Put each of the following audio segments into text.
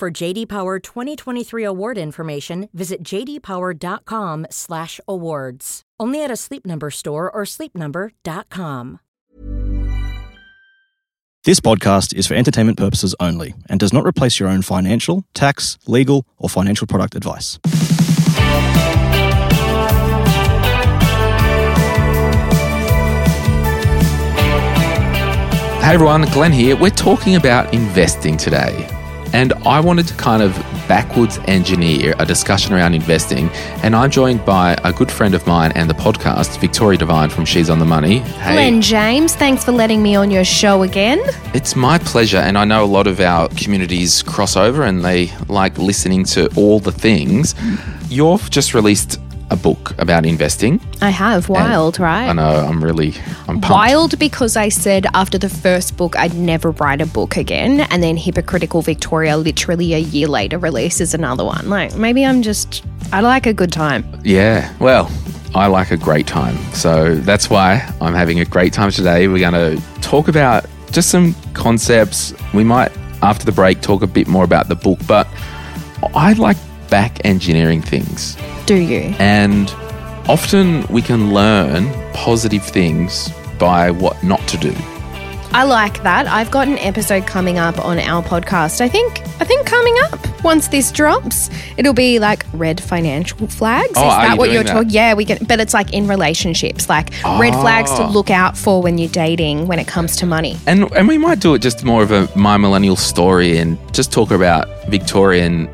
For JD Power 2023 award information, visit jdpower.com/awards. Only at a Sleep Number store or sleepnumber.com. This podcast is for entertainment purposes only and does not replace your own financial, tax, legal, or financial product advice. Hey everyone, Glen here. We're talking about investing today. And I wanted to kind of backwards engineer a discussion around investing. And I'm joined by a good friend of mine and the podcast, Victoria Devine from She's on the Money. Hey. Glen James, thanks for letting me on your show again. It's my pleasure. And I know a lot of our communities cross over and they like listening to all the things. You've just released a book about investing. I have. Wild, and right? I know. I'm really I'm pumped. Wild because I said after the first book I'd never write a book again, and then Hypocritical Victoria literally a year later releases another one. Like maybe I'm just I like a good time. Yeah. Well, I like a great time. So that's why I'm having a great time today. We're going to talk about just some concepts. We might after the break talk a bit more about the book, but I like back engineering things. Do you? And often we can learn positive things by what not to do. I like that. I've got an episode coming up on our podcast. I think I think coming up once this drops, it'll be like red financial flags. Oh, Is that you what you're talking? Yeah, we can but it's like in relationships, like oh. red flags to ah. look out for when you're dating when it comes to money. And and we might do it just more of a my millennial story and just talk about Victorian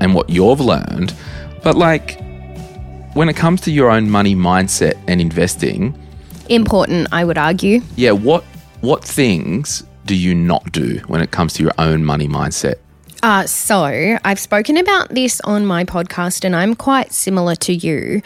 and what you've learned. But like when it comes to your own money mindset and investing, important, I would argue. Yeah, what what things do you not do when it comes to your own money mindset? Uh, so I've spoken about this on my podcast, and I'm quite similar to you.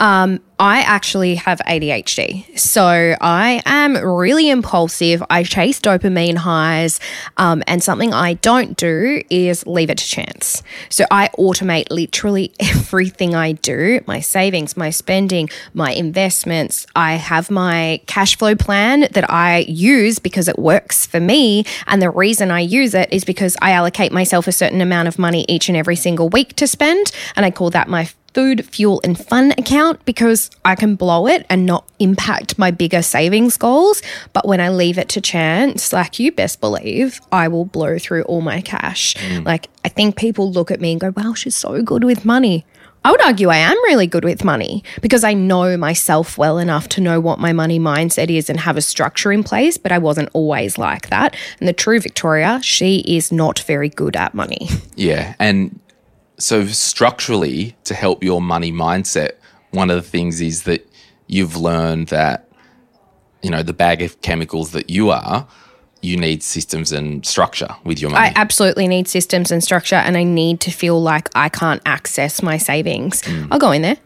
Um, I actually have ADHD. So I am really impulsive. I chase dopamine highs. Um, and something I don't do is leave it to chance. So I automate literally everything I do my savings, my spending, my investments. I have my cash flow plan that I use because it works for me. And the reason I use it is because I allocate myself a certain amount of money each and every single week to spend. And I call that my food, fuel, and fun account because I can blow it and not impact my bigger savings goals. But when I leave it to chance, like you best believe, I will blow through all my cash. Mm. Like, I think people look at me and go, wow, she's so good with money. I would argue I am really good with money because I know myself well enough to know what my money mindset is and have a structure in place, but I wasn't always like that. And the true Victoria, she is not very good at money. Yeah. And so structurally to help your money mindset one of the things is that you've learned that you know the bag of chemicals that you are you need systems and structure with your money. I absolutely need systems and structure and I need to feel like I can't access my savings. Mm. I'll go in there.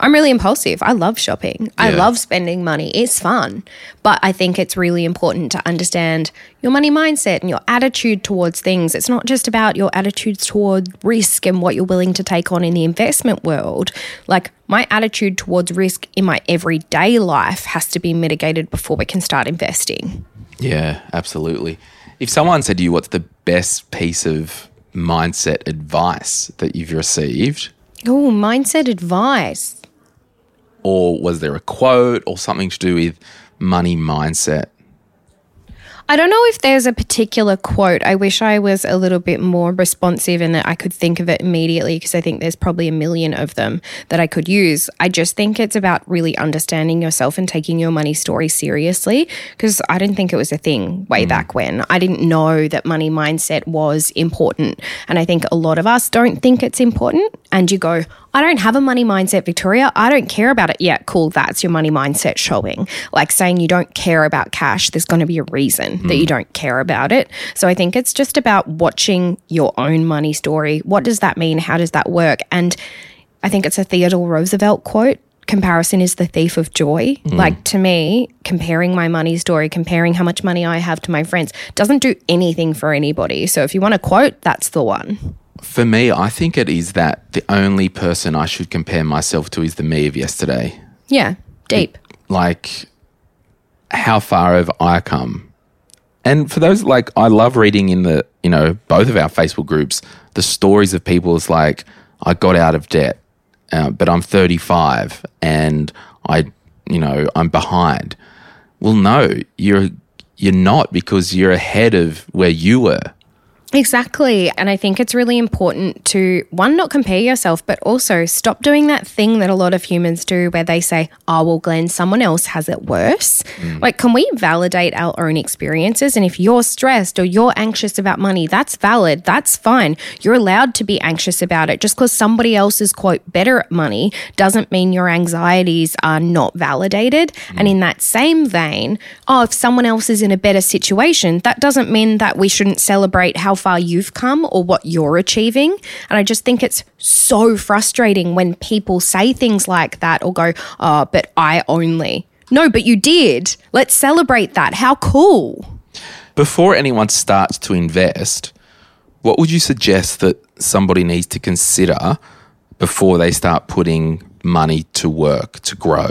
I'm really impulsive. I love shopping. Yeah. I love spending money. It's fun. But I think it's really important to understand your money mindset and your attitude towards things. It's not just about your attitudes toward risk and what you're willing to take on in the investment world. Like my attitude towards risk in my everyday life has to be mitigated before we can start investing. Yeah, absolutely. If someone said to you, what's the best piece of mindset advice that you've received? Oh, mindset advice or was there a quote or something to do with money mindset? I don't know if there's a particular quote. I wish I was a little bit more responsive and that I could think of it immediately because I think there's probably a million of them that I could use. I just think it's about really understanding yourself and taking your money story seriously because I didn't think it was a thing way mm. back when. I didn't know that money mindset was important. And I think a lot of us don't think it's important. And you go, I don't have a money mindset, Victoria. I don't care about it. Yeah, cool. That's your money mindset showing. Like saying you don't care about cash, there's going to be a reason that you hmm. don't care about it. So I think it's just about watching your own money story. What does that mean? How does that work? And I think it's a Theodore Roosevelt quote. Comparison is the thief of joy. Hmm. Like to me, comparing my money story, comparing how much money I have to my friends doesn't do anything for anybody. So if you want a quote, that's the one. For me, I think it is that the only person I should compare myself to is the me of yesterday. Yeah, deep. Like, how far have I come? And for those, like, I love reading in the, you know, both of our Facebook groups, the stories of people. It's like, I got out of debt, uh, but I'm 35 and I, you know, I'm behind. Well, no, you're, you're not because you're ahead of where you were. Exactly. And I think it's really important to, one, not compare yourself, but also stop doing that thing that a lot of humans do where they say, oh, well, Glen, someone else has it worse. Mm. Like, can we validate our own experiences? And if you're stressed or you're anxious about money, that's valid. That's fine. You're allowed to be anxious about it. Just because somebody else is, quote, better at money doesn't mean your anxieties are not validated. And mm. in that same vein, oh, if someone else is in a better situation, that doesn't mean that we shouldn't celebrate how far you've come or what you're achieving. And I just think it's so frustrating when people say things like that or go, oh, but I only. No, but you did. Let's celebrate that. How cool. Before anyone starts to invest, what would you suggest that somebody needs to consider before they start putting money to work to grow?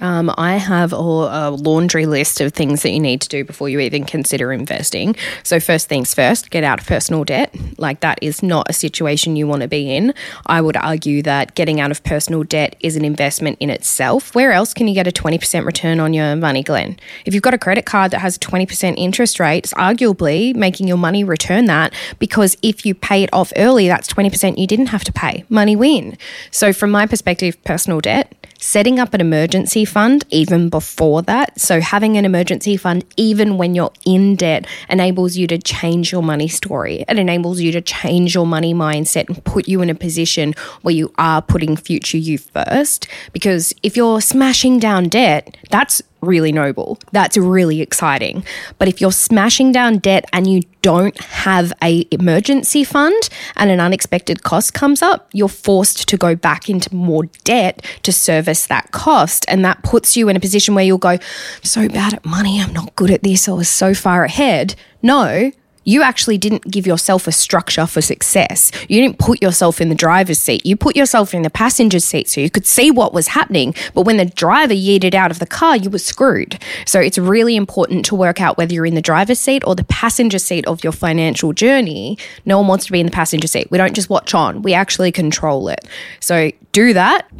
Um, I have a, a laundry list of things that you need to do before you even consider investing. So, first things first, get out of personal debt. Like, that is not a situation you want to be in. I would argue that getting out of personal debt is an investment in itself. Where else can you get a 20% return on your money, Glen? If you've got a credit card that has a 20% interest rate, it's arguably making your money return that because if you pay it off early, that's 20% you didn't have to pay. Money win. So, from my perspective, personal debt, setting up an emergency fund even before that. So, having an emergency fund even when you're in debt enables you to change your money story. It enables you to change your money mindset and put you in a position where you are putting future you first. Because if you're smashing down debt, that's really noble. That's really exciting. But if you're smashing down debt and you don't have a emergency fund and an unexpected cost comes up, you're forced to go back into more debt to service that cost. And that puts you in a position where you'll go, "I'm so bad at money, I'm not good at this, I was so far ahead. No, you actually didn't give yourself a structure for success. You didn't put yourself in the driver's seat. You put yourself in the passenger seat so you could see what was happening. But when the driver yeeted out of the car, you were screwed. So it's really important to work out whether you're in the driver's seat or the passenger seat of your financial journey. No one wants to be in the passenger seat. We don't just watch on, we actually control it. So do that.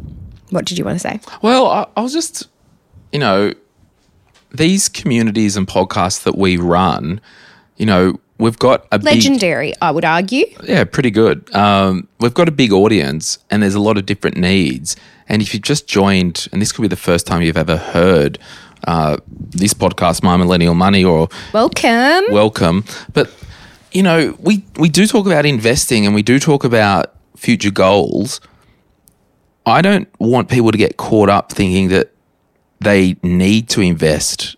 What did you want to say? Well, I, I was just, you know, these communities and podcasts that we run, you know, we've got a big, Legendary, I would argue. yeah, pretty good. Um, we've got a big audience, and there's a lot of different needs. And if you've just joined, and this could be the first time you've ever heard uh, this podcast, My Millennial Money, or Welcome. welcome. But you know, we we do talk about investing, and we do talk about future goals. I don't want people to get caught up thinking that they need to invest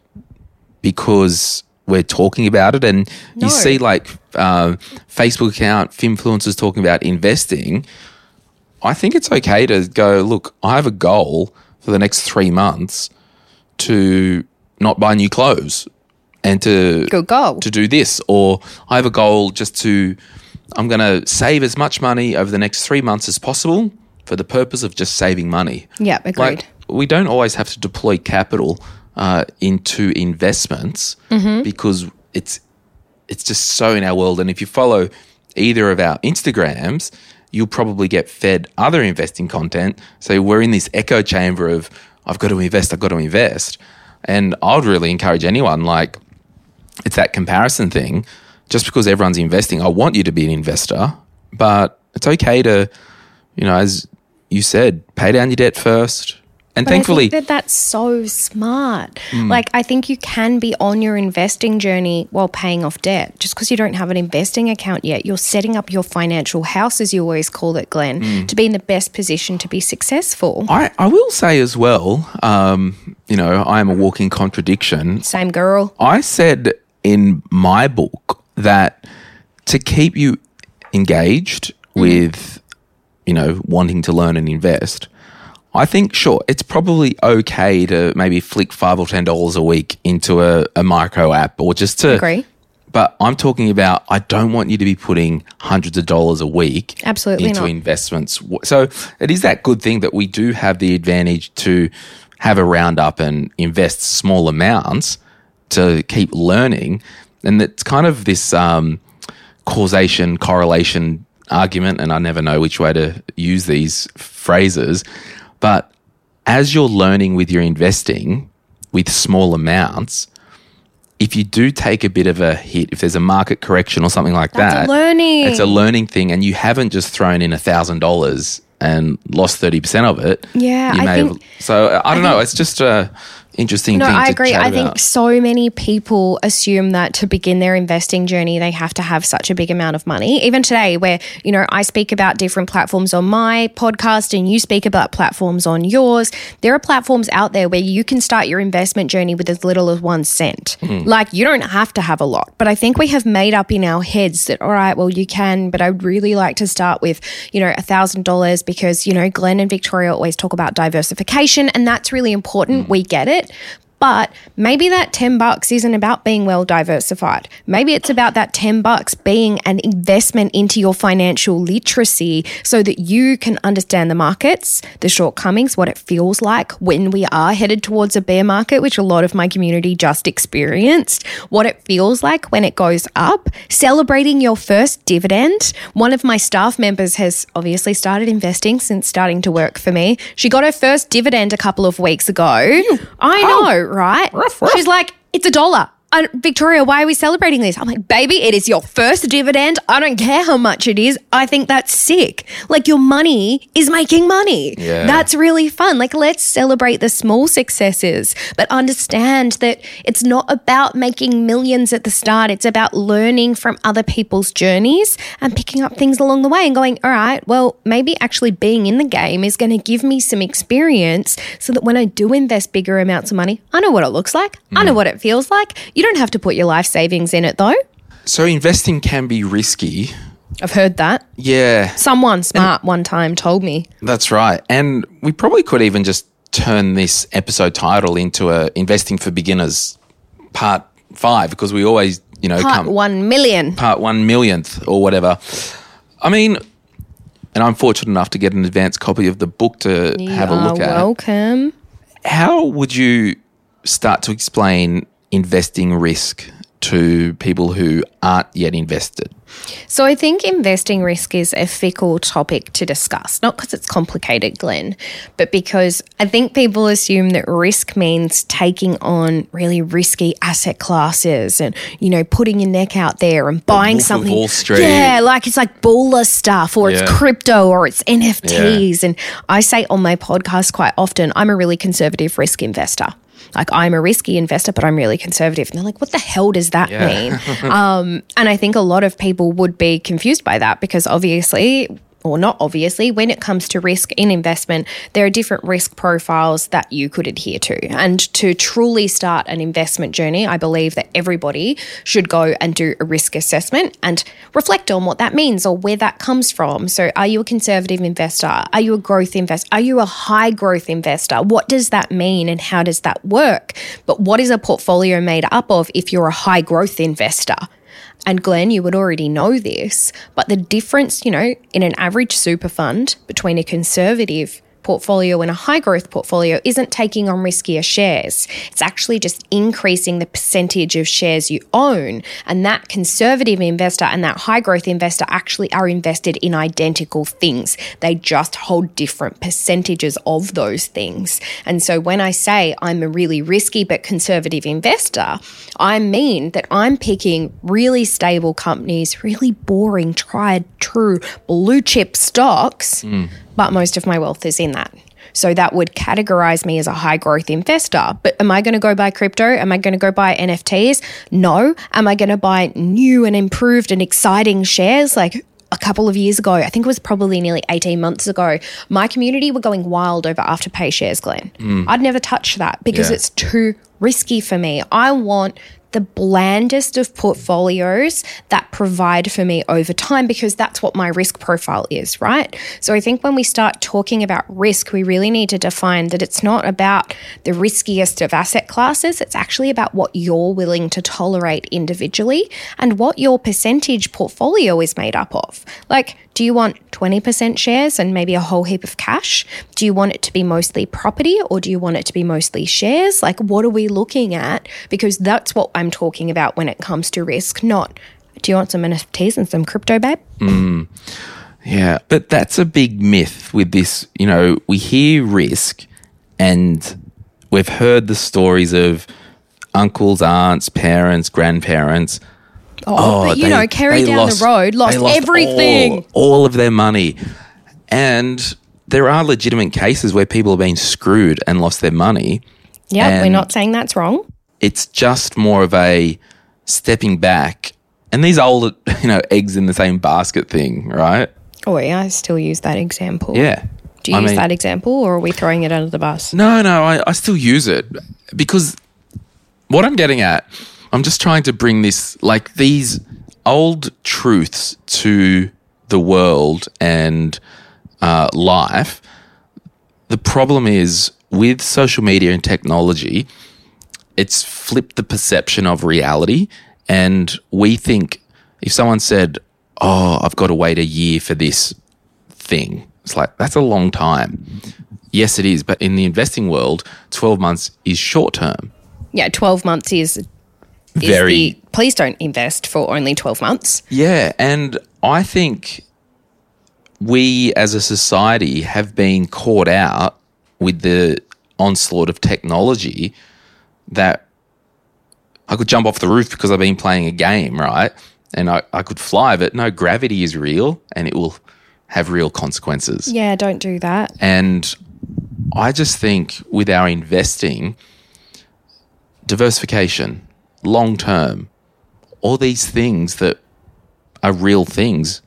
because we're talking about it. And No. you see, like um, Facebook account influencers talking about investing. I think it's okay to go. Look, I have a goal for the next three months to not buy new clothes and to Good goal. to do this, or I have a goal just to I'm going to save as much money over the next three months as possible for the purpose of just saving money. Yeah, agreed. Like we don't always have to deploy capital uh, into investments because it's it's just so in our world. And if you follow either of our Instagrams, you'll probably get fed other investing content. So we're in this echo chamber of I've got to invest, I've got to invest. And I would really encourage anyone like it's that comparison thing. Just because everyone's investing, I want you to be an investor, but it's okay to, you know, as you said, pay down your debt first And But thankfully, I think that that's so smart. Hmm. Like, I think you can be on your investing journey while paying off debt. Just because you don't have an investing account yet, you're setting up your financial house, as you always call it, Glen, Hmm. to be in the best position to be successful. I, I will say as well, um, you know, I am a walking contradiction. Same girl. I said in my book that to keep you engaged with, you know, wanting to learn and invest, I think, sure, it's probably okay to maybe flick five or ten dollars a week into a, a micro app or just to Agree. But I'm talking about I don't want you to be putting hundreds of dollars a week Absolutely into not. investments. So it is that good thing that we do have the advantage to have a roundup and invest small amounts to keep learning. And it's kind of this um, causation correlation argument, and I never know which way to use these phrases. But as you're learning with your investing with small amounts, if you do take a bit of a hit, if there's a market correction or something like That's a that, learning. It's a learning thing, and you haven't just thrown in a thousand dollars and lost thirty percent of it. Yeah, you I think- have. So I don't know. It's just a interesting No, thing. I agree. I about. think so many people assume that to begin their investing journey, they have to have such a big amount of money. Even today, where, you know, I speak about different platforms on my podcast and you speak about platforms on yours, there are platforms out there where you can start your investment journey with as little as one cent. Hmm. Like, you don't have to have a lot. But I think we have made up in our heads that, all right, well, you can, but I would really like to start with, you know, a $1,000 because, you know, Glen and Victoria always talk about diversification and that's really important. Hmm. We get it it. But maybe that 10 bucks isn't about being well diversified. Maybe it's about that 10 bucks being an investment into your financial literacy so that you can understand the markets, the shortcomings, what it feels like when we are headed towards a bear market, which a lot of my community just experienced, what it feels like when it goes up, celebrating your first dividend. One of my staff members has obviously started investing since starting to work for me. She got her first dividend a couple of weeks ago. I oh. know, right? She's like, it's a dollar. I, Victoria, why are we celebrating this? I'm like, baby, it is your first dividend. I don't care how much it is. I think that's sick. Like, your money is making money. Yeah. That's really fun. Like, let's celebrate the small successes, but understand that it's not about making millions at the start. It's about learning from other people's journeys and picking up things along the way and going, all right, well, maybe actually being in the game is going to give me some experience so that when I do invest bigger amounts of money, I know what it looks like. I know mm. what it feels like. You don't have to put your life savings in it though. so. Investing can be risky. I've heard that. Yeah, Someone smart one time told me. that's right. And we probably could even just turn this episode title into a investing for beginners part five because we always, you know, Part come one million. part one millionth or whatever. I mean, and I'm fortunate enough to get an advanced copy of the book to have a look at. welcome. How would you start to explain investing risk to people who aren't yet invested? So I think investing risk is a fickle topic to discuss, not because it's complicated, Glen, but because I think people assume that risk means taking on really risky asset classes and, you know, putting your neck out there and buying Wolf something. Wall Street. Yeah, like it's like baller stuff or Yeah. it's crypto or it's NFTs. And I say on my podcast quite often, I'm a really conservative risk investor. Like I'm a risky investor, but I'm really conservative. And they're like, what the hell does that Yeah. mean? um, and I think a lot of people would be confused by that because obviously, or not obviously, when it comes to risk in investment, there are different risk profiles that you could adhere to. And to truly start an investment journey, I believe that everybody should go and do a risk assessment and reflect on what that means or where that comes from. So, are you a conservative investor? Are you a growth investor? Are you a high growth investor? What does that mean and how does that work? But what is a portfolio made up of if you're a high growth investor? And Glen, you would already know this, but the difference, you know, in an average super fund between a conservative portfolio and a high growth portfolio isn't taking on riskier shares. It's actually just increasing the percentage of shares you own. And that conservative investor and that high growth investor actually are invested in identical things. They just hold different percentages of those things. And so when I say I'm a really risky but conservative investor, I mean that I'm picking really stable companies, really boring, tried, true blue chip stocks, hmm. But most of my wealth is in that. So that would categorize me as a high growth investor. But am I going to go buy crypto? Am I going to go buy NFTs? No. Am I going to buy new and improved and exciting shares? Like, a couple of years ago, I think it was probably nearly 18 months ago, my community were going wild over Afterpay shares, Glen. Mm. I'd never touch that because Yeah. it's too risky for me. I want the blandest of portfolios that provide for me over time because that's what my risk profile is, right? So I think when we start talking about risk, we really need to define that it's not about the riskiest of asset classes, it's actually about what you're willing to tolerate individually and what your percentage portfolio is made up of. Like, do you want 20% shares and maybe a whole heap of cash? Do you want it to be mostly property or do you want it to be mostly shares? Like, what are we looking at? Because that's what I'm talking about when it comes to risk, not do you want some NFTs and some crypto, babe? Mm. Yeah, but that's a big myth with this. You know, we hear risk and we've heard the stories of uncles, aunts, parents, grandparents. Oh, oh, but you they- know, carry they down lost- the road, lost, they everything. all, all of their money. And there are legitimate cases where people have been screwed and lost their money. yeah, we're not saying that's wrong. It's just more of a stepping back. And these old, you know, eggs in the same basket thing, right? Oh, yeah, I still use that example. Yeah. Do you I use mean- that example or are we throwing it under the bus? No, no, I, I still use it because what I'm getting at, I'm just trying to bring this, like these old truths to the world and uh, life. The problem is with social media and technology, it's flipped the perception of reality. And we think if someone said, Oh, I've got to wait a year for this thing, it's like, that's a long time. Yes, it is. But in the investing world, 12 months is short term. Yeah, 12 months is, Very. the, please don't invest for only 12 months. Yeah. And I think we as a society have been caught out with the onslaught of technology that I could jump off the roof because I've been playing a game, right? And I, I could fly, but no, gravity is real and it will have real consequences. Yeah, don't do that. And I just think with our investing, diversification, long term, all these things that are real things,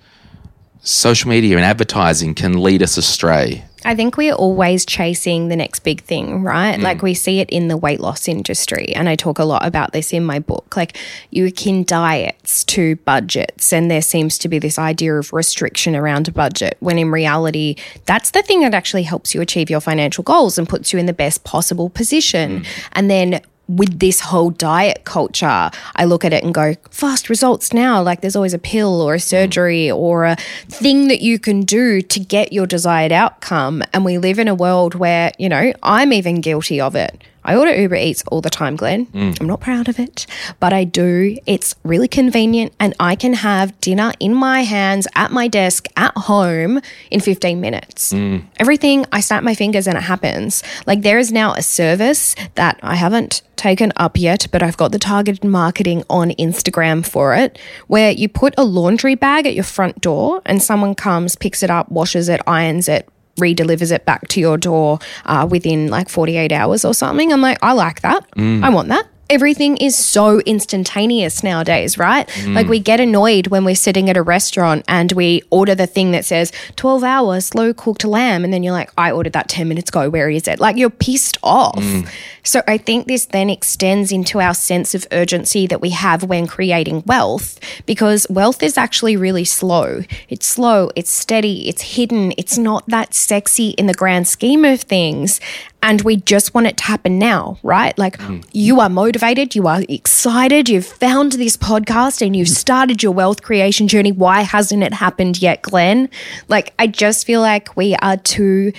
social media and advertising can lead us astray. I think we're always chasing the next big thing, right? Mm. Like we see it in the weight loss industry. And I talk a lot about this in my book. Like you akin diets to budgets, and there seems to be this idea of restriction around a budget, when in reality, that's the thing that actually helps you achieve your financial goals and puts you in the best possible position. Mm. And then with this whole diet culture, I look at it and go, fast results now. Like there's always a pill or a surgery or a thing that you can do to get your desired outcome. And we live in a world where, you know, I'm even guilty of it. I order Uber Eats all the time, Glen. Mm. I'm not proud of it, but I do. It's really convenient and I can have dinner in my hands at my desk at home in 15 minutes. Mm. Everything, I snap my fingers and it happens. Like there is now a service that I haven't taken up yet, but I've got the targeted marketing on Instagram for it, where you put a laundry bag at your front door and someone comes, picks it up, washes it, irons it, redelivers it back to your door uh, within like 48 hours or something. I'm like, I like that. I want that. Everything is so instantaneous nowadays, right? Mm. Like we get annoyed when we're sitting at a restaurant and we order the thing that says 12 hours slow cooked lamb. And then you're like, I ordered that 10 minutes ago. Where is it? Like you're pissed off. Mm. So I think this then extends into our sense of urgency that we have when creating wealth because wealth is actually really slow. It's slow, it's steady, it's hidden, it's not that sexy in the grand scheme of things. And we just want it to happen now, right? Like hmm. you are motivated, you are excited, you've found this podcast and you've started your wealth creation journey. Why hasn't it happened yet, Glen? Like, I just feel like we are too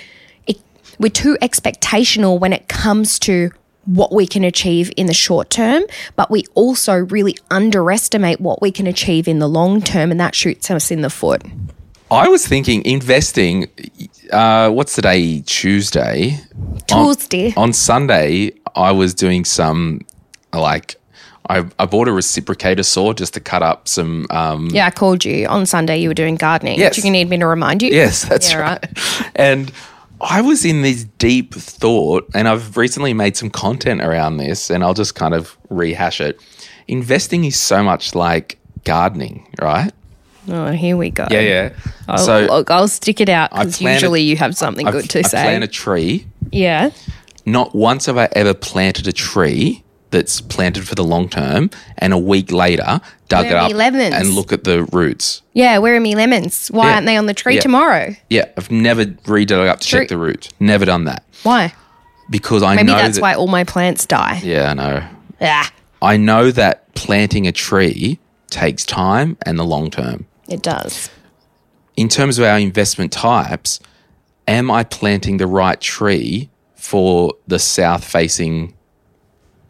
we're too expectational when it comes to what we can achieve in the short term, but we also really underestimate what we can achieve in the long term, and that shoots us in the foot. I was thinking investing, uh, what's today? Tuesday. On- Tuesday. On, Sunday, I was doing some, like, I, I bought a reciprocator saw just to cut up some um, Yeah, I called you on Sunday. You were doing gardening. Yes. Do you need me to remind you? Yes, that's Yeah, right. And I was in this deep thought, and I've recently made some content around this, and I'll just kind of rehash it. Investing is so much like gardening, right? Oh, here we go. Yeah, yeah. I'll, so look, I'll stick it out because usually you have something I've- good to I say. plant a tree. yeah. Not once have I ever planted a tree that's planted for the long term, and a week later dug Where it up lemons? and look at the roots. Yeah, where are me lemons? Why Yeah. aren't they on the tree Yeah. tomorrow? Yeah, I've never redug up to True. check the roots. Never done that Why? because I Maybe know that's that, why all my plants die. Yeah, I know. Ah, I know that planting a tree takes time and the long term. It does. In terms of our investment types, am I planting the right tree for the south facing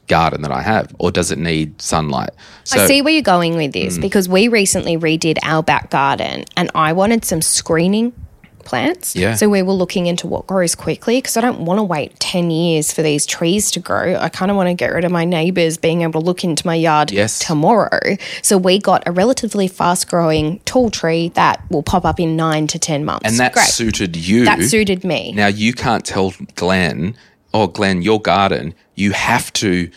garden that I have, or does it need sunlight? So, I see where you're going with Mm. this because we recently redid our back garden and I wanted some screening plants. Yeah. So we were looking into what grows quickly because I don't want to wait 10 years for these trees to grow. I kind of want to get rid of my neighbors being able to look into my yard Yes. tomorrow. So we got a relatively fast growing tall tree that will pop up in nine to 10 months. and that Great. suited you. that suited me. Now you can't tell Glen, oh Glen, your garden, you have to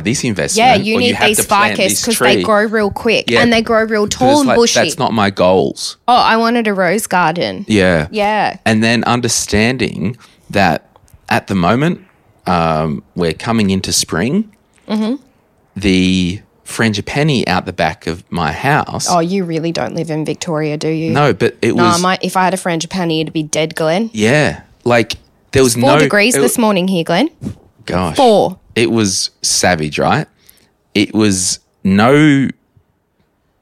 this investment. yeah, you need have these ficus because they grow real quick Yeah. and they grow real tall and like, bushy. That's not my goals. oh, I wanted a rose garden. Yeah. Yeah. And then understanding that at the moment, um, we're coming into spring. Mm-hmm. The frangipani out the back of my house. Oh, you really don't live in Victoria, do you? no, but it No, was. my, if I had a frangipani, it'd be dead, Glen. yeah. Like there was Four no. degrees it this morning here, Glen. Gosh. Four. It was savage, right? It was no.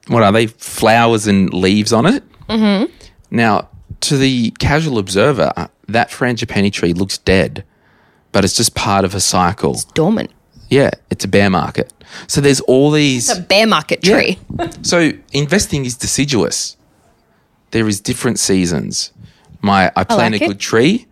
What are they? Flowers and leaves on it. Mm-hmm. Now, to the casual observer, uh, that frangipani tree looks dead, but it's just part of a cycle. It's dormant. Yeah, it's a bear market. So there's all these. It's a bear market Yeah. tree. So investing is deciduous. There is different seasons. My I plant like a it. good tree.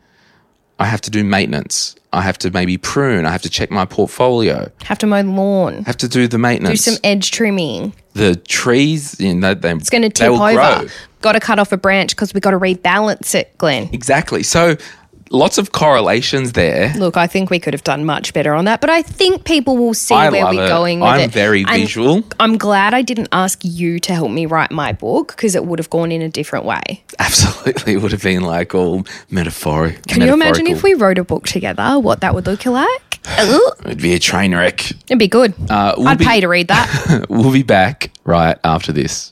I have to do maintenance. I have to maybe prune. I have to check my portfolio. Have to mow the lawn. Have to do the maintenance. Do some edge trimming. the trees, you know, they, It's going to tip over. grow. Got to cut off a branch because we got to rebalance it, Glen. Exactly. So lots of correlations there. Look, I think we could have done much better on that, but I think people will see I where we're it. going with I'm it. very And visual. I'm glad I didn't ask you to help me write my book because it would have gone in a different way. Absolutely, it would have been like all metaphoric. Can you imagine if we wrote a book together, what that would look like? It'd be a train wreck. It'd be good. Uh, we'll I'd be- pay to read that. We'll be back right after this.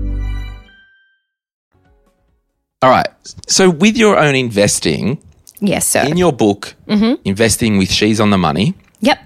All right. So with your own investing, yes, sir. in your book, mm-hmm. Investing with She's on the Money, yep.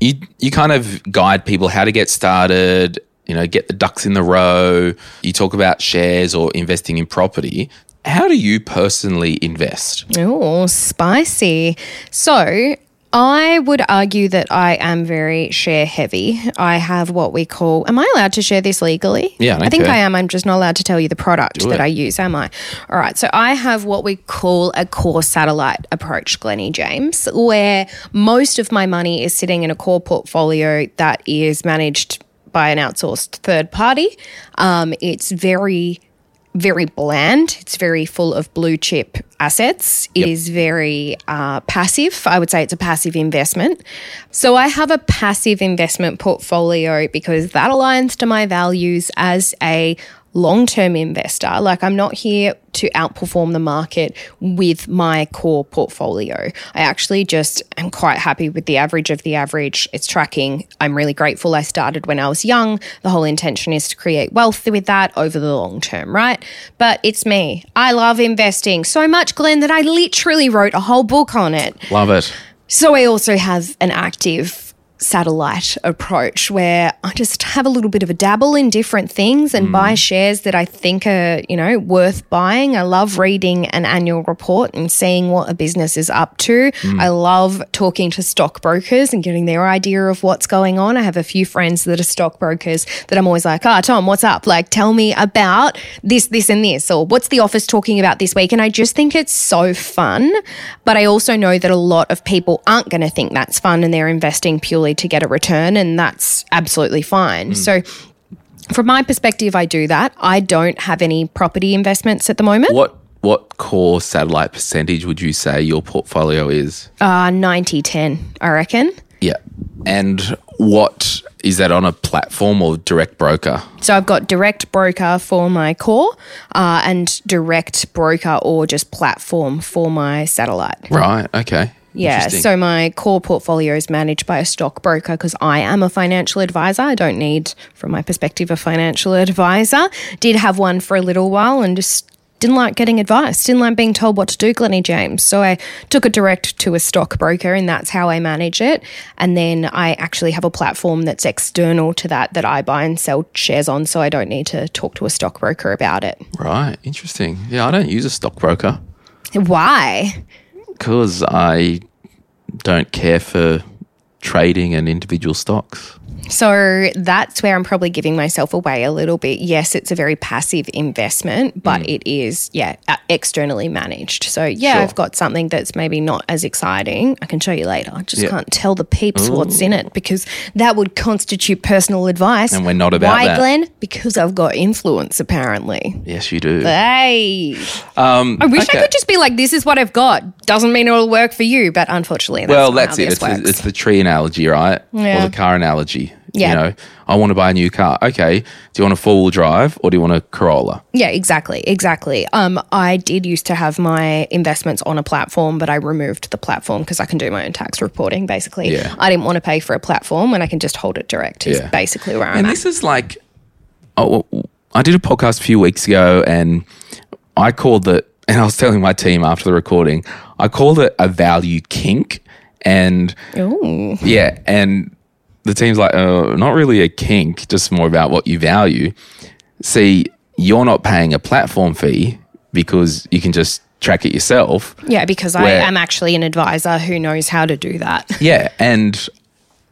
you you kind of guide people how to get started, you know, get the ducks in the row. You talk about shares or investing in property. How do you personally invest? Oh, spicy. So I would argue that I am very share heavy. I have what we call. Am I allowed to share this legally? Yeah, I I think care. I am. I'm just not allowed to tell you the product Do that it. I use, am I? All right. So I have what we call a core satellite approach, Glennie James, where most of my money is sitting in a core portfolio that is managed by an outsourced third party. Um, it's very very bland. It's very full of blue chip assets. It is very uh, passive. I would say it's a passive investment. So I have a passive investment portfolio because that aligns to my values as a long term investor. Like I'm not here to outperform the market with my core portfolio. I actually just am quite happy with the average of the average. It's tracking. I'm really grateful I started when I was young. The whole intention is to create wealth with that over the long term, right? But it's me. I love investing so much, Glen, that I literally wrote a whole book on it. Love it. So I also have an active satellite approach where I just have a little bit of a dabble in different things and buy shares that I think are, you know, worth buying. I love reading an annual report and seeing what a business is up to. I love talking to stockbrokers and getting their idea of what's going on. I have a few friends that are stockbrokers that I'm always like, "Ah, Tom, what's up? Like tell me about this this and this or what's the office talking about this week?" And I just think it's so fun, but I also know that a lot of people aren't going to think that's fun and they're investing purely to get a return, and that's absolutely fine. So, from my perspective, I do that. I don't have any property investments at the moment. What what core satellite percentage would you say your portfolio is? Uh, 90 10, I reckon. Yeah. And what is that on a platform or direct broker? So, I've got direct broker for my core uh, and direct broker or just platform for my satellite. Right. Okay. Yeah, so my core portfolio is managed by a stockbroker because I am a financial advisor. I don't need, from my perspective, a financial advisor. Did have one for a little while and just didn't like getting advice, didn't like being told what to do, Glennie James. So I took it direct to a stockbroker and that's how I manage it. And then I actually have a platform that's external to that that I buy and sell shares on. So I don't need to talk to a stockbroker about it. Right. Interesting. Yeah, I don't use a stockbroker Why? Because I don't care for trading and individual stocks. So that's where I'm probably giving myself away a little bit. Yes, it's a very passive investment, but it is, yeah, uh, externally managed. So, yeah, Sure. I've got something that's maybe not as exciting. I can show you later. I just Yeah. can't tell the peeps what's in it because that would constitute personal advice. And we're not about that. Why, that. Glen? Because I've got influence, apparently. Yes, you do. Hey. Um, I wish okay. I could just be like, this is what I've got. Doesn't mean it'll work for you, but unfortunately, that's well, that's it. It's, the- it's the tree analogy, right? Yeah. Or the car analogy. Yeah. You know, I want to buy a new car. Okay. Do you want a four wheel drive or do you want a Corolla? Yeah, exactly, exactly. Um, I did used to have my investments on a platform, but I removed the platform because I can do my own tax reporting. Basically, Yeah. I didn't want to pay for a platform when I can just hold it direct. Is Yeah. basically where I'm And at. this is like, oh, I did a podcast a few weeks ago and I called it, and I was telling my team after the recording, I called it a value kink. And Ooh. yeah, and the team's like, uh, not really a kink, just more about what you value. See, you're not paying a platform fee because you can just track it yourself. Yeah, because I am actually an advisor who knows how to do that. Yeah, and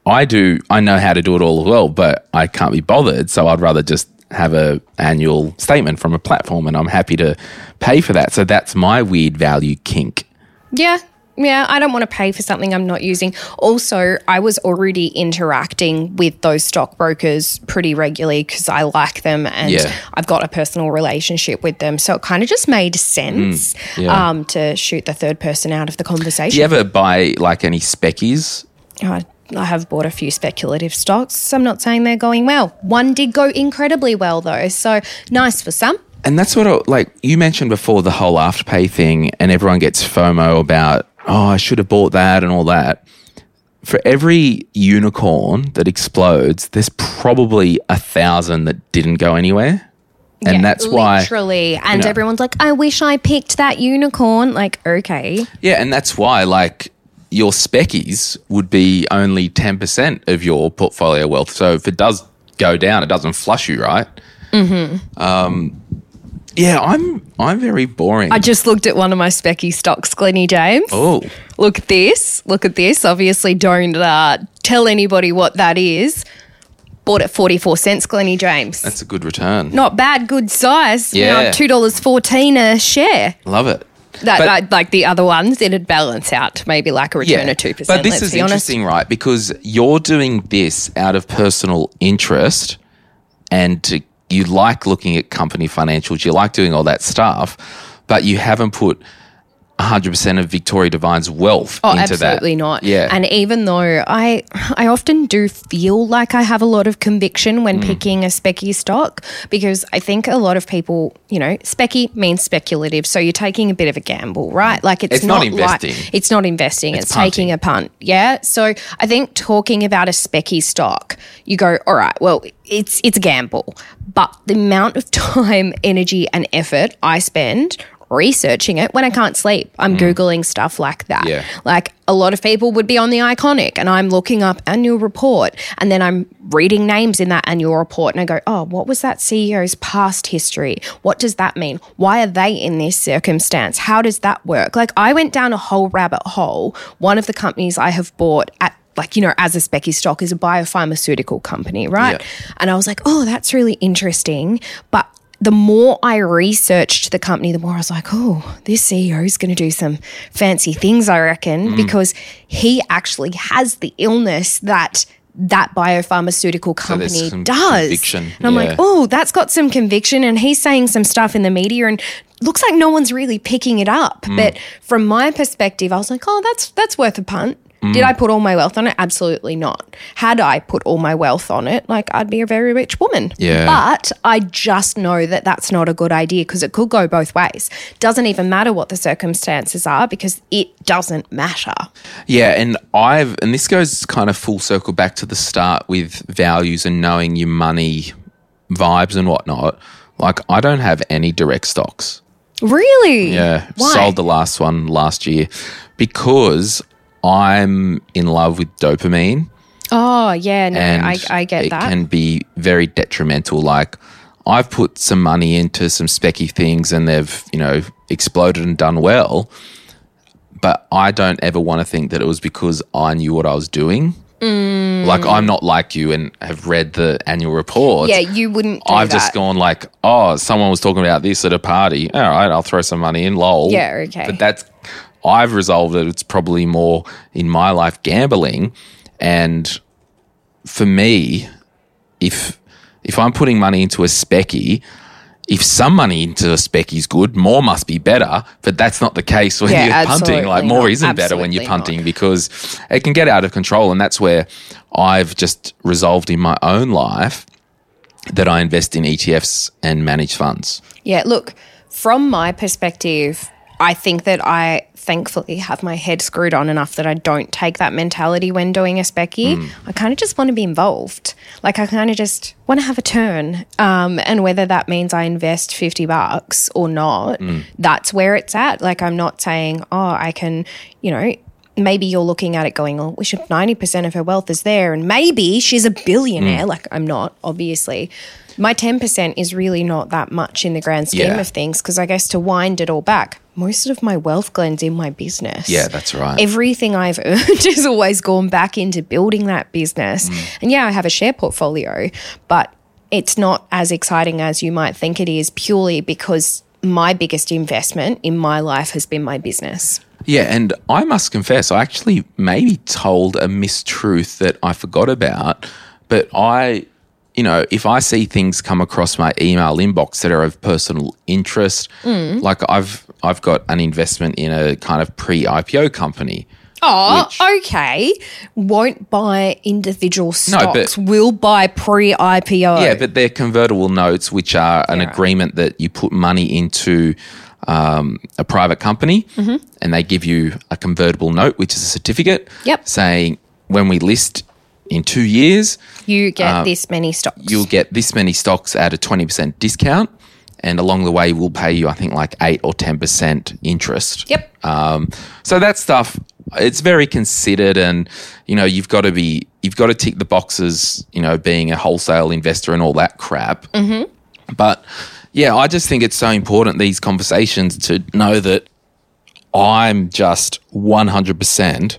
I do. I know how to do it all as well, but I can't be bothered. So I'd rather just have a annual statement from a platform, and I'm happy to pay for that. So that's my weird value kink. Yeah. Yeah, I don't want to pay for something I'm not using. Also, I was already interacting with those stockbrokers pretty regularly because I like them and Yeah. I've got a personal relationship with them. So it kind of just made sense Mm, yeah. um, to shoot the third person out of the conversation. Do you ever buy like any speckies? I, I have bought a few speculative stocks. I'm not saying they're going well. One did go incredibly well, though. So nice for some. And that's what, I, like you mentioned before, the whole afterpay thing, and everyone gets FOMO about, oh, I should have bought that and all that. For every unicorn that explodes, there's probably a thousand that didn't go anywhere. And Yeah, that's why, Literally. And know. everyone's like, I wish I picked that unicorn. Like, okay. yeah, and that's why, like, your speckies would be only 10% of your portfolio wealth. So if it does go down, it doesn't flush you, right? Mm-hmm. Um, Yeah, I'm I'm very boring. I just looked at one of my specky stocks, Glenny James. oh, Look at this. Look at this. Obviously, don't uh, tell anybody what that is. Bought at 44 cents, Glenny James. that's a good return. Not bad, good size. You know, Yeah. $2.14 a share. Love it. That, But- like, like the other ones, it'd balance out maybe like a return of 2%. But this is be honest. interesting, right? Because you're doing this out of personal interest and to, you like looking at company financials, you like doing all that stuff, but you haven't put 100% of Victoria Devine's wealth Oh, into absolutely that. Absolutely not. Yeah. And even though I I often do feel like I have a lot of conviction Mm. when picking a specky stock because I think a lot of people, you know, specky means speculative. So you're taking a bit of a gamble, right? Like it's, It's not like- investing. it's not investing. It's, It's taking a punt. Yeah. So I think talking about a specky stock, you go, all right, well, it's it's a gamble. But the amount of time, energy, and effort I spend researching it when I can't sleep. I'm mm. Googling stuff like that. Yeah. Like a lot of people would be on the iconic and I'm looking up annual report and then I'm reading names in that annual report and I go, oh, what was that CEO's past history? What does that mean? Why are they in this circumstance? How does that work? Like I went down a whole rabbit hole. One of the companies I have bought at like, you know, as a specky stock is a biopharmaceutical company, right? Yeah. And I was like, oh, that's really interesting. But the more I researched the company, the more I was like, oh, this CEO is going to do some fancy things, I reckon, because he actually has the illness that that biopharmaceutical company some does. conviction, And I'm yeah. like, oh, that's got some conviction. And he's saying some stuff in the media and looks like no one's really picking it up. Mm. But from my perspective, I was like, oh, that's that's worth a punt. Mm. Did I put all my wealth on it? Absolutely not. Had I put all my wealth on it, like I'd be a very rich woman. Yeah. But I just know that that's not a good idea because it could go both ways. Doesn't even matter what the circumstances are because it doesn't matter. Yeah, and I've and this goes kind of full circle back to the start with values and knowing your money vibes and whatnot. Like I don't have any direct stocks. Really? Yeah, Why? sold the last one last year because I'm in love with dopamine Oh yeah, no, and I, I get it that. It can be very detrimental. Like I've put some money into some specky things and they've you know exploded and done well, but I don't ever want to think that it was because I knew what I was doing. Mm. Like I'm not like you and have read the annual report. yeah, you wouldn't. Do I've that. just gone like, oh, someone was talking about this at a party. All right, I'll throw some money in. Lol. Yeah, okay. But that's I've resolved that it's probably more in my life gambling, and for me, if if I'm putting money into a specky. If some money into a specky is good, more must be better. But that's not the case when Yeah, you're punting. Like absolutely more not. isn't better when you're Absolutely not. punting because it can get out of control. And that's where I've just resolved in my own life that I invest in ETFs and managed funds. Yeah, look, from my perspective, I think that I thankfully have my head screwed on enough that I don't take that mentality when doing a specky. Hmm. I kind of just want to be involved. Like I kind of just want to have a turn. Um, and whether that means I invest 50 bucks or not, Hmm. that's where it's at. Like I'm not saying, oh, I can, you know, maybe you're looking at it going, oh, we should 90% of her wealth is there. And maybe she's a billionaire. Hmm. Like I'm not, obviously. My 10% is really not that much in the grand scheme Yeah. of things because I guess to wind it all back, most of my wealth, Glen's in my business. Yeah, that's right. Everything I've earned has always gone back into building that business. Mm. And yeah, I have a share portfolio, but it's not as exciting as you might think it is purely because my biggest investment in my life has been my business. Yeah, and I must confess, I actually maybe told a mistruth that I forgot about, but I, you know, if I see things come across my email inbox that are of personal interest, Mm. like I've I've got an investment in a kind of pre-IPO company. Oh, Which- okay. Won't buy individual No, but- stocks. will buy pre IPO. Yeah, but they're convertible notes, which are an Yeah. agreement that you put money into um, a private company Mm-hmm. and they give you a convertible note, which is a certificate Yep. saying when we list in two years, you get uh, this many stocks. you'll get this many stocks at a 20% discount. And along the way, we'll pay you, I think, like 8 or 10% interest. Yep. Um, so that stuff, it's very considered. And, you know, you've got to be, you've got to tick the boxes, you know, being a wholesale investor and all that crap. Mm-hmm. But yeah, I just think it's so important these conversations to know that I'm just 100%.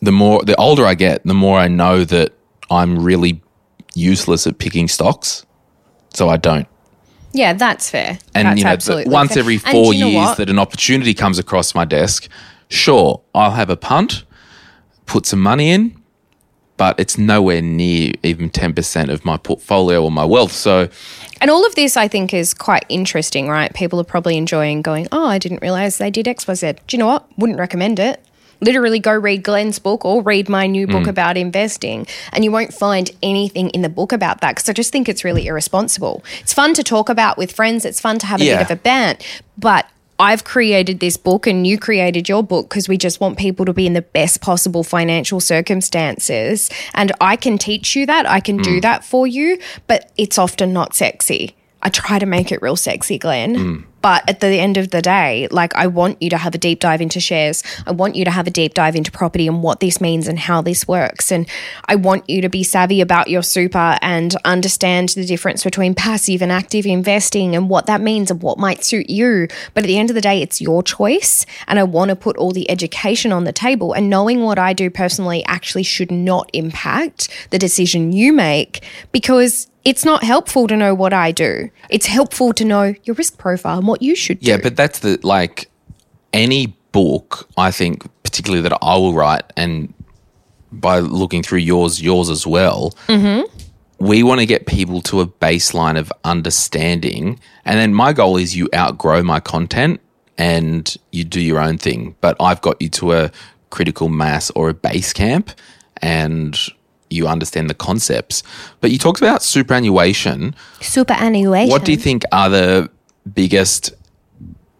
The more, the older I get, the more I know that I'm really useless at picking stocks. So I don't. Yeah, that's fair. And that's you know, absolutely once fair. every four do you know years what? that an opportunity comes across my desk, sure, I'll have a punt, put some money in, but it's nowhere near even 10% of my portfolio or my wealth. So And all of this, I think, is quite interesting, right? People are probably enjoying going, oh, I didn't realize they did X, Y, Z. Do you know what? Wouldn't recommend it. Literally go read Glen's book or read my new Mm. book about investing, and you won't find anything in the book about that because I just think it's really irresponsible. It's fun to talk about with friends, it's fun to have a Yeah. bit of a bant, but I've created this book and you created your book because we just want people to be in the best possible financial circumstances. And I can teach you that, I can do mm. that for you, but it's often not sexy. I try to make it real sexy, Glen. Mm. But at the end of the day, like I want you to have a deep dive into shares. I want you to have a deep dive into property and what this means and how this works. And I want you to be savvy about your super and understand the difference between passive and active investing and what that means and what might suit you. But at the end of the day, it's your choice. And I want to put all the education on the table. And knowing what I do personally actually should not impact the decision you make because it's not helpful to know what I do. It's helpful to know your risk profile what you should do. Yeah, but that's the like any book, I think, particularly that I will write, and by looking through yours, yours as well. Mm-hmm. We want to get people to a baseline of understanding, and then my goal is you outgrow my content and you do your own thing. But I've got you to a critical mass or a base camp, and you understand the concepts. But you talked about superannuation. Superannuation. What do you think are the biggest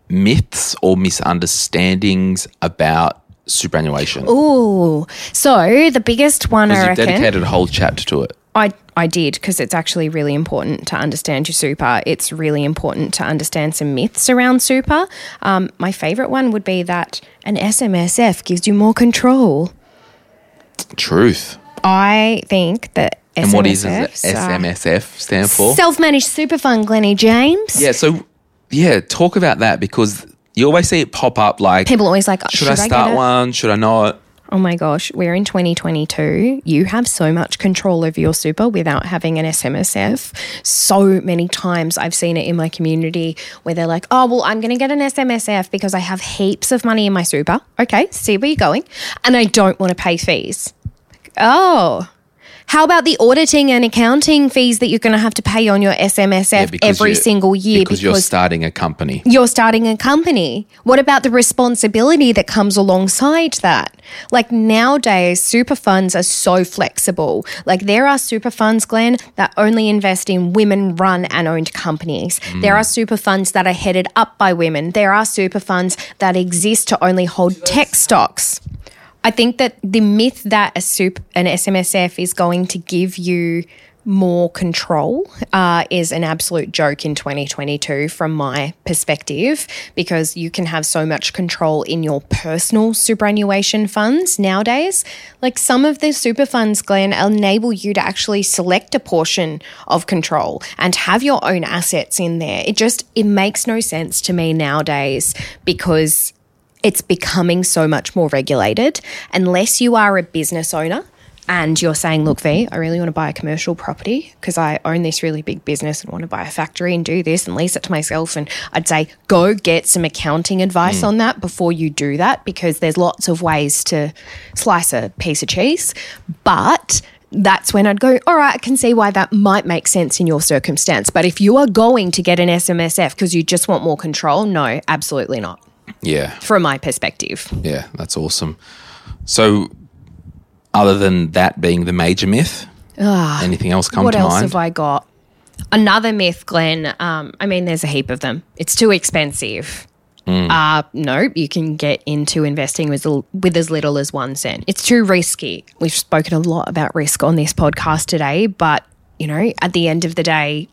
myths or misunderstandings about superannuation? Ooh. So the biggest one I reckon. dedicated a whole chapter to it. I, I did because it's actually really important to understand your super. It's really important to understand some myths around super. Um, my favorite one would be that an SMSF gives you more control. Truth. I think that SMSFs And what is SMSF stand for? Self-managed super fund, Glennie James. yeah, so yeah, talk about that because you always see it pop up like People always like, should, I start it? one? Should I not? Oh my gosh, we're in 2022. You have so much control over your super without having an SMSF. So many times I've seen it in my community where they're like, oh, well, I'm going to get an SMSF because I have heaps of money in my super. Okay, see where you're going. And I don't want to pay fees. Oh. How about the auditing and accounting fees that you're going to have to pay on your SMSF because every single year because, you're starting a company. you're starting a company. What about the responsibility that comes alongside that? Like nowadays, super funds are so flexible. Like there are super funds, Glen, that only invest in women run and owned companies. Mm. There are super funds that are headed up by women. There are super funds that exist to only hold tech stocks. I think that the myth that a soup, an SMSF is going to give you more control uh, is an absolute joke in 2022 from my perspective because you can have so much control in your personal superannuation funds nowadays. Like some of the super funds, Glen, enable you to actually select a portion of control and have your own assets in there. It just it makes no sense to me nowadays because it's becoming so much more regulated. Unless you are a business owner and you're saying, look, V, I really want to buy a commercial property because I own this really big business and want to buy a factory and do this and lease it to myself. And I'd say, go get some accounting advice mm. on that before you do that because there's lots of ways to slice a piece of cheese. But that's when I'd go, all right, I can see why that might make sense in your circumstance. But if you are going to get an SMSF because you just want more control, no, absolutely not Yeah. from my perspective. Yeah, that's awesome. So, other than that being the major myth, anything else come what to else mind? have I got? Another myth, Glen. Um, I mean, there's a heap of them. It's too expensive. Mm. Uh, no, you can get into investing with, with as little as one cent. It's too risky. We've spoken a lot about risk on this podcast today, but you know, at the end of the day,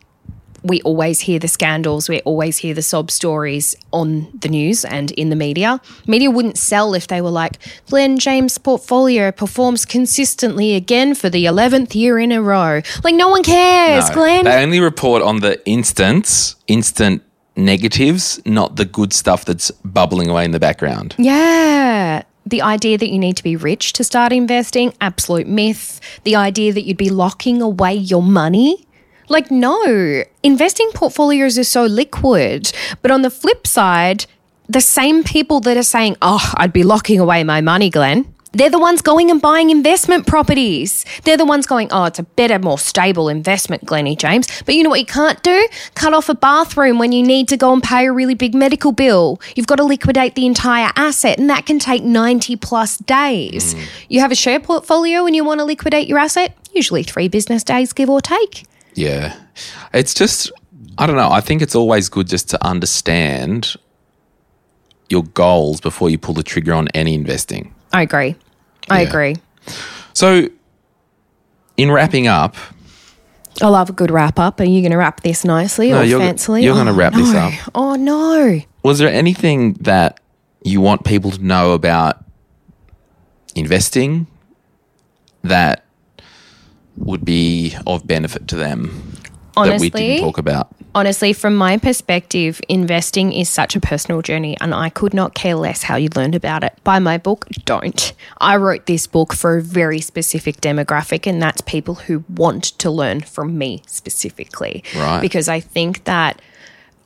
we always hear the scandals, we always hear the sob stories on the news and in the media. Media wouldn't sell if they were like, Glen James' portfolio performs consistently again for the 11th year in a row. Like, no one cares, No, Glen. They only report on the instants, instant negatives, not the good stuff that's bubbling away in the background. Yeah. The idea that you need to be rich to start investing, absolute myth. The idea that you'd be locking away your money. Like, no, investing portfolios are so liquid. But on the flip side, the same people that are saying, oh, I'd be locking away my money, Glen, they're the ones going and buying investment properties. They're the ones going, oh, it's a better, more stable investment, Glennie James. But you know what you can't do? Cut off a bathroom when you need to go and pay a really big medical bill. You've got to liquidate the entire asset, and that can take 90 plus days. Mm. You have a share portfolio and you want to liquidate your asset, usually three business days, give or take. Yeah. It's just, I don't know. I think it's always good just to understand your goals before you pull the trigger on any investing. I agree. I Yeah. agree. So, in wrapping up, I love a good wrap up. Are you going to wrap this nicely No, or you're- fancily? you're gonna Oh, wrap this up. Oh, no. was there anything that you want people to know about investing that would be of benefit to them that we Honestly, didn't talk about? honestly, from my perspective, investing is such a personal journey, and I could not care less how you learned about it. Buy my book, don't. I wrote this book for a very specific demographic, and that's people who want to learn from me specifically. Right. Because I think that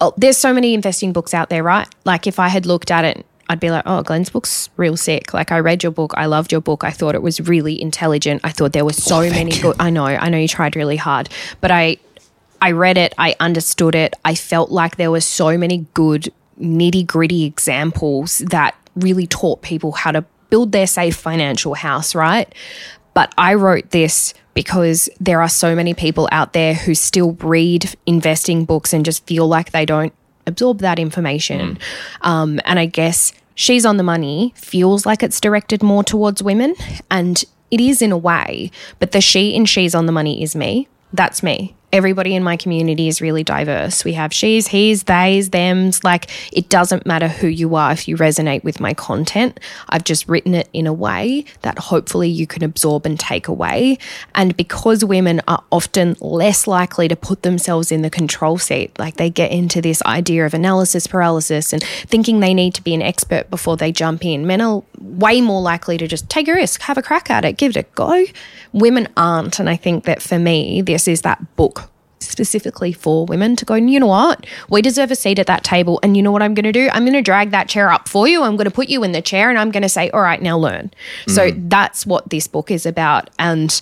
oh, there's so many investing books out there, right? Like if I had looked at it, I'd be like, oh, Glen's book's real sick. Like I read your book, I loved your book. I thought it was really intelligent. I thought there were so many good. I know, I know you tried really hard, but I, I read it, I understood it. I felt like there were so many good nitty gritty examples that really taught people how to build their safe financial house, right? But I wrote this because there are so many people out there who still read investing books and just feel like they don't absorb that information. Um, and I guess She's on the Money feels like it's directed more towards women, and it is in a way, but the she in She's on the Money is me. That's me. Everybody in my community is really diverse. We have she's, he's, they's, them's. Like, it doesn't matter who you are if you resonate with my content. I've just written it in a way that hopefully you can absorb and take away. And because women are often less likely to put themselves in the control seat, like they get into this idea of analysis paralysis and thinking they need to be an expert before they jump in. Men are way more likely to just take a risk, have a crack at it, give it a go. Women aren't. And I think that for me, this is that book specifically for women to go, you know what? We deserve a seat at that table. And you know what I'm going to do? I'm going to drag that chair up for you. I'm going to put you in the chair and I'm going to say, all right, now learn. So mm. that's what this book is about. And,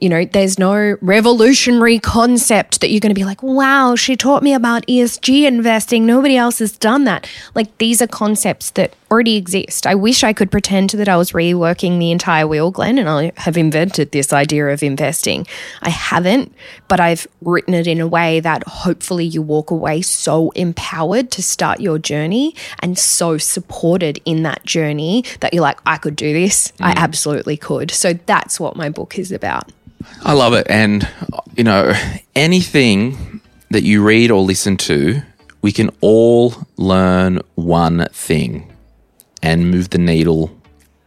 you know, there's no revolutionary concept that you're going to be like, wow, she taught me about ESG investing. Nobody else has done that. Like, these are concepts that already exist. I wish I could pretend that I was reworking the entire wheel, Glen, and I have invented this idea of investing. I haven't, but I've written it in a way that hopefully you walk away so empowered to start your journey and so supported in that journey that you're like, I could do this. I mm. absolutely could. So that's what my book is about. I love it. And, you know, anything that you read or listen to, we can all learn one thing and move the needle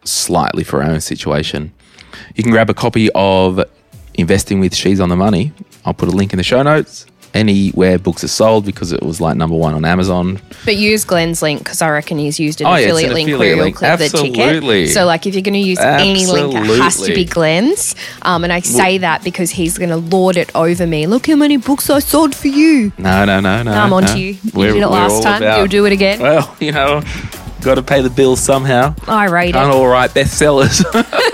slightly for our own situation. You can grab a copy of Investing with She's on the Money. I'll put a link in the show notes. Anywhere books are sold because it was like number one on Amazon. But use Glen's link because I reckon he's used an Oh, yeah, it's an affiliate link where you'll link. click the ticket. So, like, if you're going to use any link, it has to be Glen's. Um, and I say that because he's going to lord it over me. Look how many books I sold for you. No, no, no, no. I'm on no. to you. You We're- did it last time. about- You'll do it again. Well, you know, got to pay the bills somehow. I rate Can't it. all write bestsellers.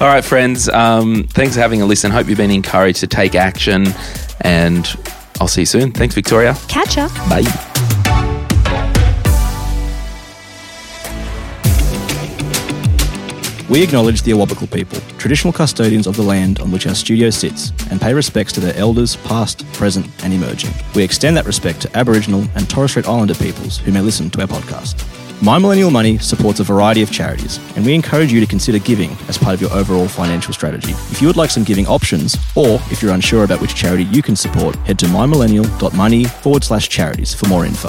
all right, friends. Um, thanks for having a listen. Hope you've been encouraged to take action, and I'll see you soon. Thanks, Victoria. Catch ya. Bye. We acknowledge the Awabakal people, traditional custodians of the land on which our studio sits, and pay respects to their elders, past, present, and emerging. We extend that respect to Aboriginal and Torres Strait Islander peoples who may listen to our podcast. My Millennial Money supports a variety of charities, and we encourage you to consider giving as part of your overall financial strategy. If you would like some giving options, or if you're unsure about which charity you can support, head to mymillennial.money forward slash charities for more info.